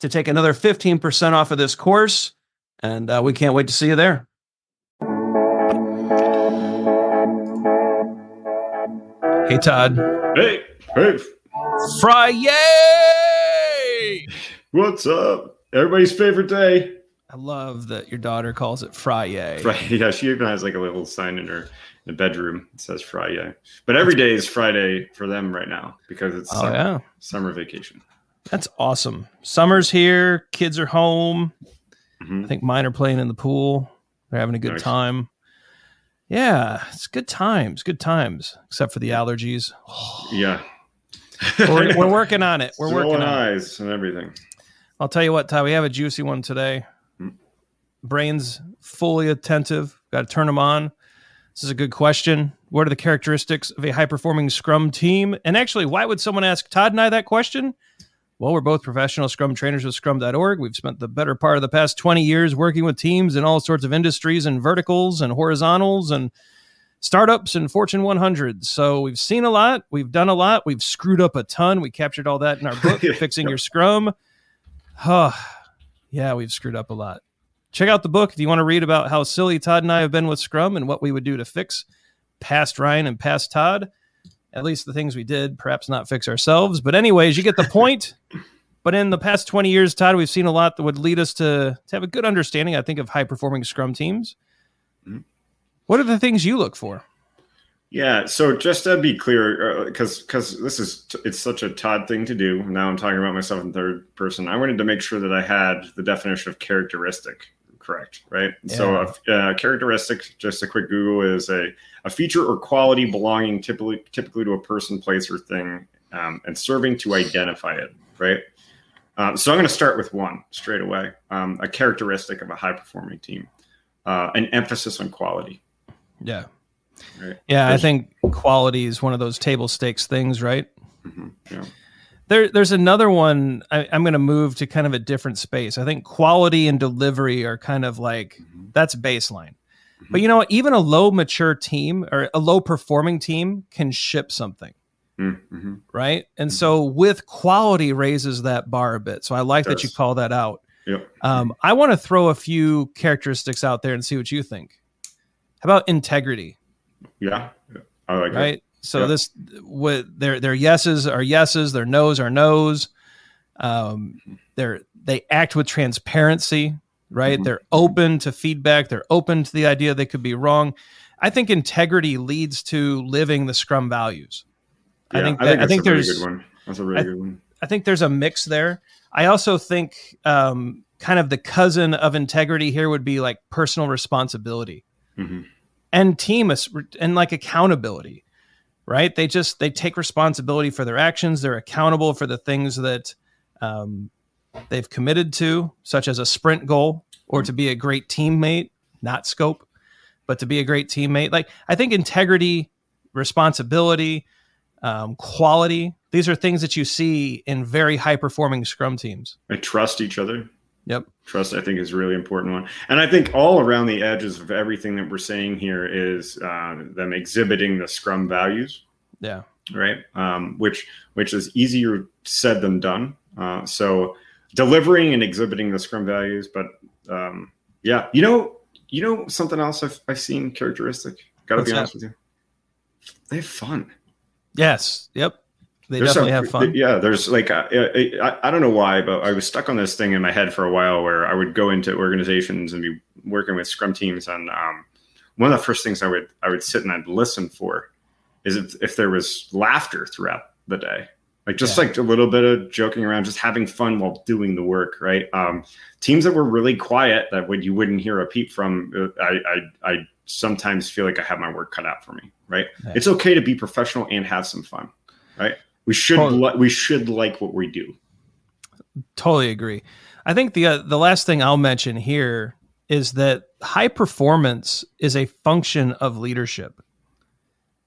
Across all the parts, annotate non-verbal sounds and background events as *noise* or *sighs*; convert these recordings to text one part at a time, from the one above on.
to take another 15% off of this course. And uh, we can't wait to see you there. Hey, Todd. Hey, hey. Friday! What's up? Everybody's favorite day. I love that your daughter calls it Friday. Friday. *laughs* Yeah, she even has like a little sign in her in the bedroom that says Friday. But every day is Friday for them right now because it's Oh, summer, yeah. summer vacation. That's awesome. Summer's here. Kids are home. Mhm. I think mine are playing in the pool. They're having a good Nice. time. Yeah, it's good times. Good times, except for the allergies. *sighs* Yeah. We're, we're working on it. We're *laughs* Swollen working on it. eyes and everything. I'll tell you what, Ty, we have a juicy one today. Hmm. Brains fully attentive. Got to turn them on. This is a good question. What are the characteristics of a high performing Scrum team? And actually, why would someone ask Todd and I that question? Well, we're both professional Scrum trainers with Scrum.org. We've spent the better part of the past 20 years working with teams in all sorts of industries and verticals and horizontals and startups and Fortune 100. So we've seen a lot. We've done a lot. We've screwed up a ton. We captured all that in our book, *laughs* Fixing Your Scrum. Huh. yeah, we've screwed up a lot. Check out the book if you want to read about how silly Todd and I have been with Scrum and what we would do to fix past Ryan and past Todd. At least the things we did, perhaps not fix ourselves. But, anyways, you get the point. *laughs* But in the past 20 years, Todd, we've seen a lot that would lead us to, to have a good understanding, I think, of high performing Scrum teams. Mhm. What are the things you look for? Yeah. So just to be clear, because because this is it's such a Todd thing to do. Now I'm talking about myself in third person. I wanted to make sure that I had the definition of characteristic correct, right? So a uh, characteristic, just a quick Google, is a a feature or quality belonging typically typically to a person, place, or thing, um, and serving to identify it, right? Um, so I'm going to start with one straight away. Um, a characteristic of a high performing team, uh, an emphasis on quality. Yeah. Right. Yeah, I think quality is one of those table stakes things, right? Mhm, Yeah. There, there's another one. I, I'm going to move to kind of a different space. I think quality and delivery are kind of like Mhm. that's baseline. But you know? Even a low mature team or a low performing team can ship something, Mm-hmm. right? And so with quality raises that bar a bit. So I like that you call that out. Yep. Um, I want to throw a few characteristics out there and see what you think. How about integrity? Yeah. yeah. I like it. So Yeah. this what their their yeses are yeses, their nos are nos. Um, they're they act with transparency, right? Mhm. They're open to feedback. They're open to the idea they could be wrong. I think integrity leads to living the Scrum values. I think that, I think a really there's good one. That's a really I- good one. I think there's a mix there. I also think um, kind of the cousin of integrity here would be like personal responsibility hmm and team and like accountability right? They just they take responsibility for their actions. They're accountable for the things that um, they've committed to such as a sprint goal or to be a great teammate not scope but to be a great teammate. Like i think integrity responsibility um, quality these are things that you see in very high performing scrum teams. They trust each other. Yep. Trust, I think, is a really important one. And I think all around the edges of everything that we're saying here is uh, them exhibiting the Scrum values. Yeah. Right. Um, which which is easier said than done. Uh, so delivering and exhibiting the Scrum values, but um, yeah, you know, you know something else I've, I've seen characteristic. Got to be honest that? with you. They have fun. Yes. Yep. They there's definitely have fun. Yeah, there's like uh, I, I don't know why, but I was stuck on this thing in my head for a while where I would go into organizations and be working with Scrum teams, and um, one of the first things I would I would sit and I'd listen for is if, if there was laughter throughout the day, like just yeah. like a little bit of joking around, just having fun while doing the work, right? Um, teams that were really quiet that would you wouldn't hear a peep from, uh, I I, I sometimes feel like I have my work cut out for me, right? Yeah. It's okay to be professional and have some fun, right? We should totally. li- we should like what we do. Totally agree. I think the uh, the last thing I'll mention here is that high performance is a function of leadership.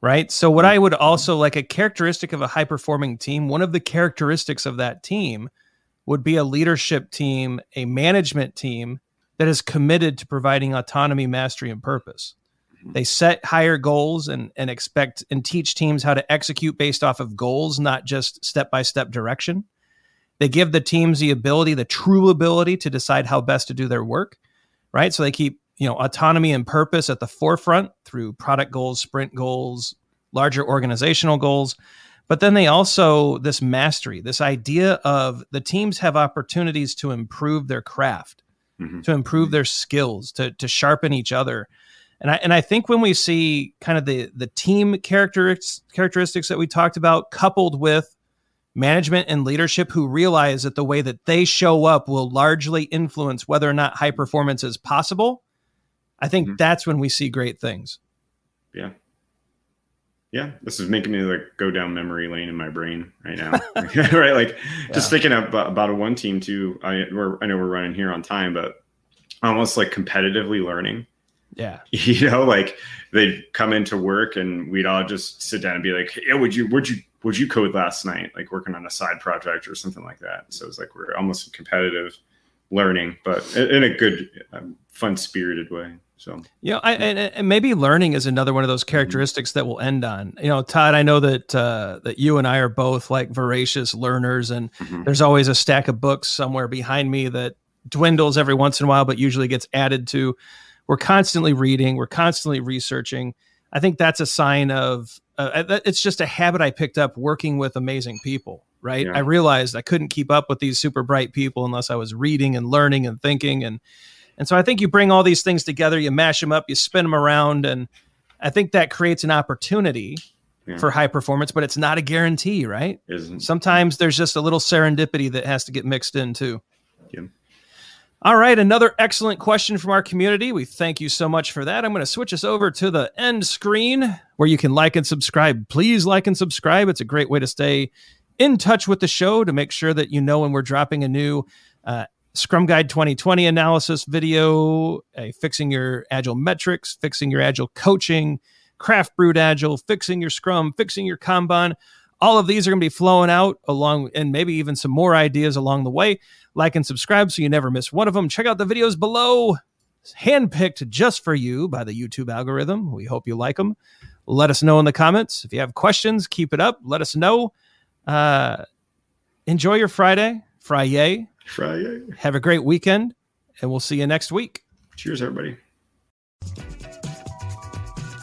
Right? So what I would also like a characteristic of a high performing team, one of the characteristics of that team would be a leadership team, a management team that is committed to providing autonomy, mastery and purpose. They set higher goals and, and expect and teach teams how to execute based off of goals, not just step by step direction. They give the teams the ability, the true ability to decide how best to do their work, right? So they keep, you know, autonomy and purpose at the forefront through product goals, sprint goals, larger organizational goals. But then they also, this mastery, this idea of the teams have opportunities to improve their craft, mm-hmm. to improve their skills, to, to sharpen each other and I and I think when we see kind of the the team characteristics characteristics that we talked about, coupled with management and leadership who realize that the way that they show up will largely influence whether or not high performance is possible, I think mm-hmm. that's when we see great things. Yeah. Yeah, this is making me like go down memory lane in my brain right now. *laughs* *laughs* right, like yeah. just thinking about, about a one team too. I I know we're running here on time, but almost like competitively learning yeah. *laughs* You know, like they'd come into work and we'd all just sit down and be like, Yeah, would you would you would you code last night? Like working on a side project or something like that. So it's like we're almost competitive learning, but in a good, um, fun spirited way. So you know, I, and, and, maybe learning is another one of those characteristics that we'll end on. You know, Todd, I know that uh, that you and I are both like voracious learners, and mm-hmm. there's always a stack of books somewhere behind me that dwindles every once in a while, but usually gets added to we're constantly reading, we're constantly researching. I think that's a sign of uh, it's just a habit I picked up working with amazing people, right? Yeah. I realized I couldn't keep up with these super bright people unless I was reading and learning and thinking and and so I think you bring all these things together, you mash them up, you spin them around and I think that creates an opportunity yeah. for high performance, but it's not a guarantee, right? Isn't. Sometimes there's just a little serendipity that has to get mixed in too. Yeah. All right, another excellent question from our community. We thank you so much for that. I'm going to switch us over to the end screen where you can like and subscribe. Please like and subscribe. It's a great way to stay in touch with the show to make sure that you know when we're dropping a new uh, Scrum Guide 2020 analysis video, a fixing your agile metrics, fixing your agile coaching, craft brewed agile, fixing your Scrum, fixing your Kanban. All of these are going to be flowing out along, and maybe even some more ideas along the way. Like and subscribe so you never miss one of them. Check out the videos below, handpicked just for you by the YouTube algorithm. We hope you like them. Let us know in the comments. If you have questions, keep it up. Let us know. Uh, enjoy your Friday. Friday. Friday. Have a great weekend, and we'll see you next week. Cheers, everybody.